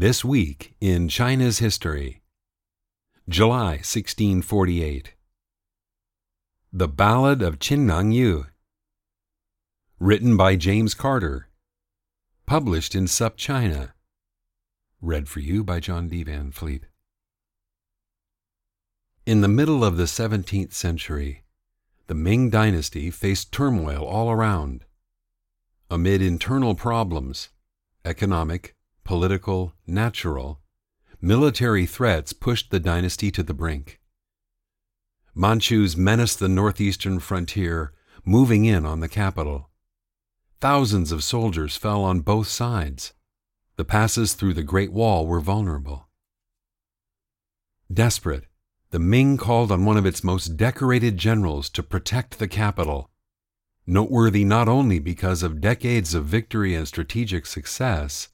This week in China's history. July 1648. The Ballad of Qin Liangyu. Written by James Carter. Published in SupChina. Read for you by John D. Van Fleet. In the middle of the 17th century, the Ming Dynasty faced turmoil all around. Amid internal problems, economic, political, natural, military threats pushed the dynasty to the brink. Manchus menaced the northeastern frontier, moving in on the capital. Thousands of soldiers fell on both sides. The passes through the Great Wall were vulnerable. Desperate, the Ming called on one of its most decorated generals to protect the capital, noteworthy not only because of decades of victory and strategic success,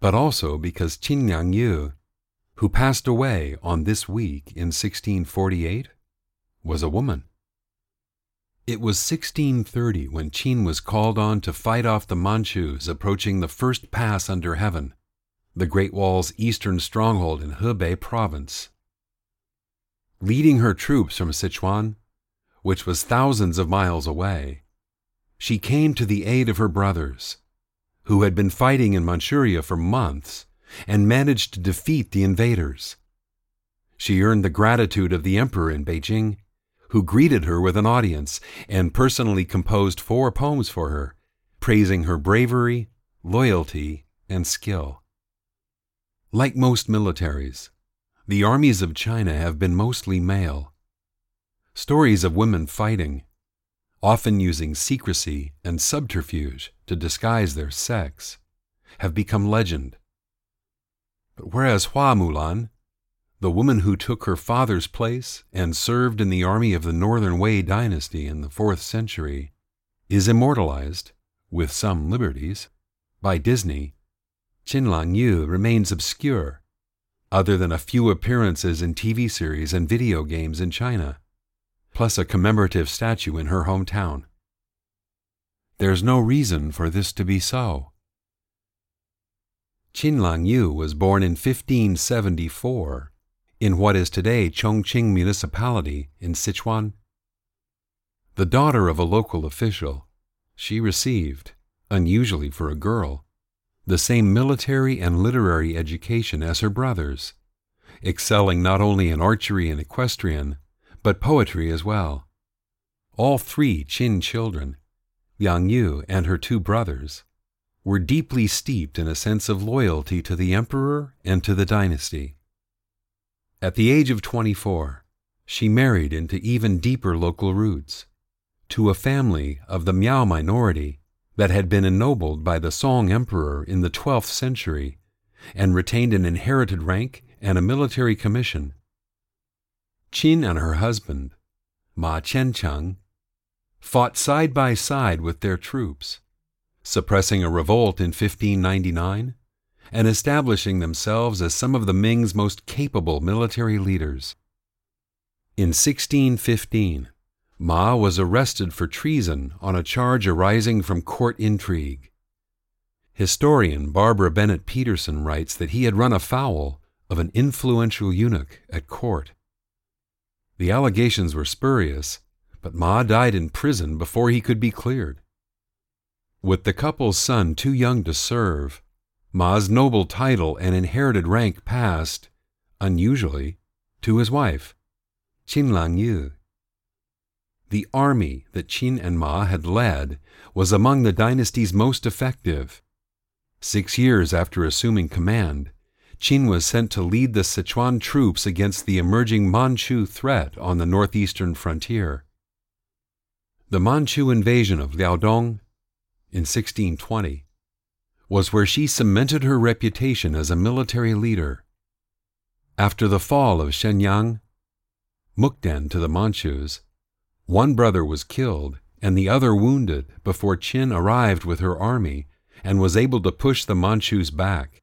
but also because Qin Liangyu, who passed away on this week in 1648, was a woman. It was 1630 when Qin was called on to fight off the Manchus approaching the first pass under heaven, the Great Wall's eastern stronghold in Hebei province. Leading her troops from Sichuan, which was thousands of miles away, she came to the aid of her brothers, who had been fighting in Manchuria for months and managed to defeat the invaders. She earned the gratitude of the emperor in Beijing, who greeted her with an audience and personally composed four poems for her, praising her bravery, loyalty, and skill. Like most militaries, the armies of China have been mostly male. Stories of women fighting, often using secrecy and subterfuge to disguise their sex, have become legend. But whereas Hua Mulan, the woman who took her father's place and served in the army of the Northern Wei dynasty in the fourth century, is immortalized, with some liberties, by Disney, Qin Liangyu remains obscure, other than a few appearances in TV series and video games in China plus a commemorative statue in her hometown. There's no reason for this to be so. Qin Liangyu was born in 1574 in what is today Chongqing Municipality in Sichuan. The daughter of a local official, she received, unusually for a girl, the same military and literary education as her brothers, excelling not only in archery and equestrian, but poetry as well. All three Qin children, Liangyu and her two brothers, were deeply steeped in a sense of loyalty to the emperor and to the dynasty. At the age of 24, she married into even deeper local roots, to a family of the Miao minority that had been ennobled by the Song emperor in the 12th century and retained an inherited rank and a military commission Qin and her husband, Ma Qiancheng, fought side by side with their troops, suppressing a revolt in 1599 and establishing themselves as some of the Ming's most capable military leaders. In 1615, Ma was arrested for treason on a charge arising from court intrigue. Historian Barbara Bennett Peterson writes that he had run afoul of an influential eunuch at court. The allegations were spurious, but Ma died in prison before he could be cleared. With the couple's son too young to serve, Ma's noble title and inherited rank passed, unusually, to his wife, Qin Liangyu. The army that Qin and Ma had led was among the dynasty's most effective. Six years after assuming command, Qin was sent to lead the Sichuan troops against the emerging Manchu threat on the northeastern frontier. The Manchu invasion of Liaodong in 1620 was where she cemented her reputation as a military leader After the fall of Shenyang, Mukden to the Manchus, one brother was killed and the other wounded before Qin arrived with her army and was able to push the Manchus back.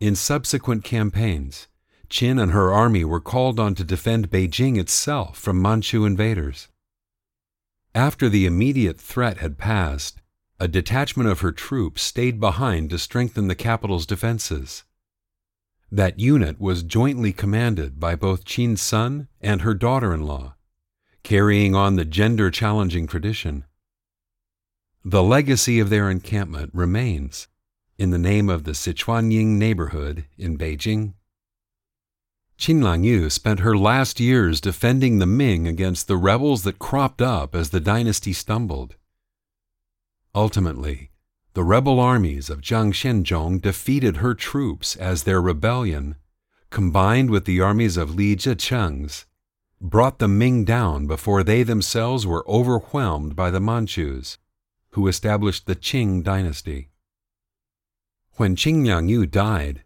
In subsequent campaigns, Qin and her army were called on to defend Beijing itself from Manchu invaders. After the immediate threat had passed, a detachment of her troops stayed behind to strengthen the capital's defenses. That unit was jointly commanded by both Qin's son and her daughter in law, carrying on the gender challenging tradition. The legacy of their encampment remains in the name of the Sichuanying neighborhood in Beijing. Qin Liangyu spent her last years defending the Ming against the rebels that cropped up as the dynasty stumbled. Ultimately, the rebel armies of Zhang Xianzhong defeated her troops as their rebellion, combined with the armies of Li Zicheng's, brought the Ming down before they themselves were overwhelmed by the Manchus, who established the Qing dynasty. When Qin Liangyu died,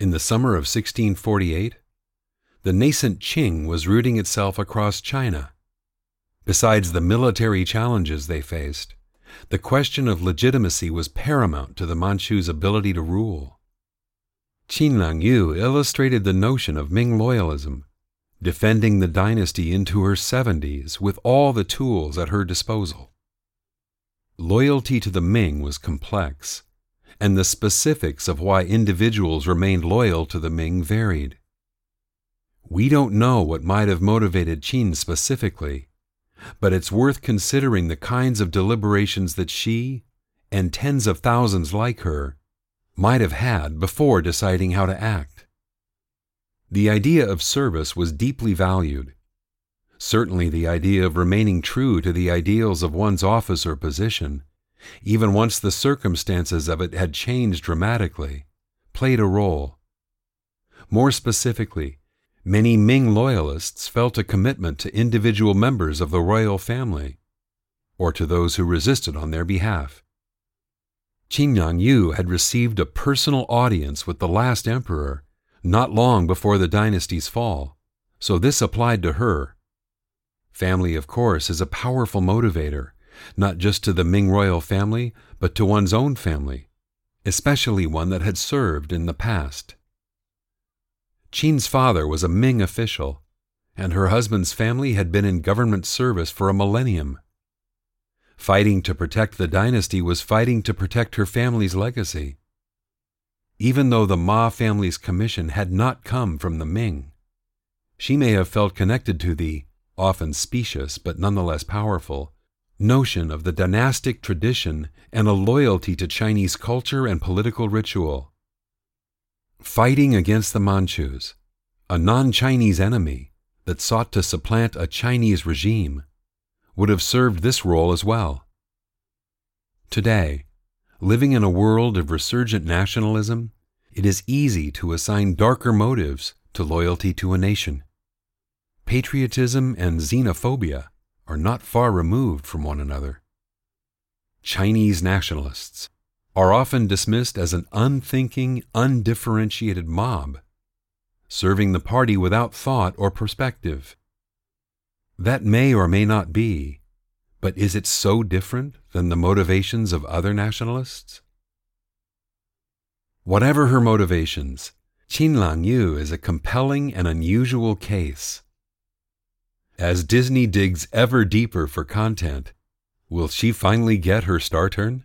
in the summer of 1648, the nascent Qing was rooting itself across China. Besides the military challenges they faced, the question of legitimacy was paramount to the Manchus' ability to rule. Qin Liangyu illustrated the notion of Ming loyalism, defending the dynasty into her 70s with all the tools at her disposal. Loyalty to the Ming was complex, and the specifics of why individuals remained loyal to the Ming varied. We don't know what might have motivated Qin specifically, but it's worth considering the kinds of deliberations that she, and tens of thousands like her, might have had before deciding how to act. The idea of service was deeply valued. Certainly, the idea of remaining true to the ideals of one's office or position, even once the circumstances of it had changed dramatically, played a role. More specifically, Many Ming loyalists felt a commitment to individual members of the royal family, or to those who resisted on their behalf. Qin Yu had received a personal audience with the last emperor not long before the dynasty's fall, so this applied to her. Family, of course, is a powerful motivator, not just to the Ming royal family, but to one's own family, especially one that had served in the past. Qin's father was a Ming official, and her husband's family had been in government service for a millennium. Fighting to protect the dynasty was fighting to protect her family's legacy. Even though the Ma family's commission had not come from the Ming, she may have felt connected to the, often specious but nonetheless powerful, notion of the dynastic tradition and a loyalty to Chinese culture and political ritual. Fighting against the Manchus, a non Chinese enemy that sought to supplant a Chinese regime, would have served this role as well. Today, living in a world of resurgent nationalism, it is easy to assign darker motives to loyalty to a nation. Patriotism and xenophobia are not far removed from one another. Chinese nationalists are often dismissed as an unthinking, undifferentiated mob, serving the party without thought or perspective. That may or may not be, but is it so different than the motivations of other nationalists? Whatever her motivations, Qin Liangyu is a compelling and unusual case. As Disney digs ever deeper for content, will she finally get her star turn?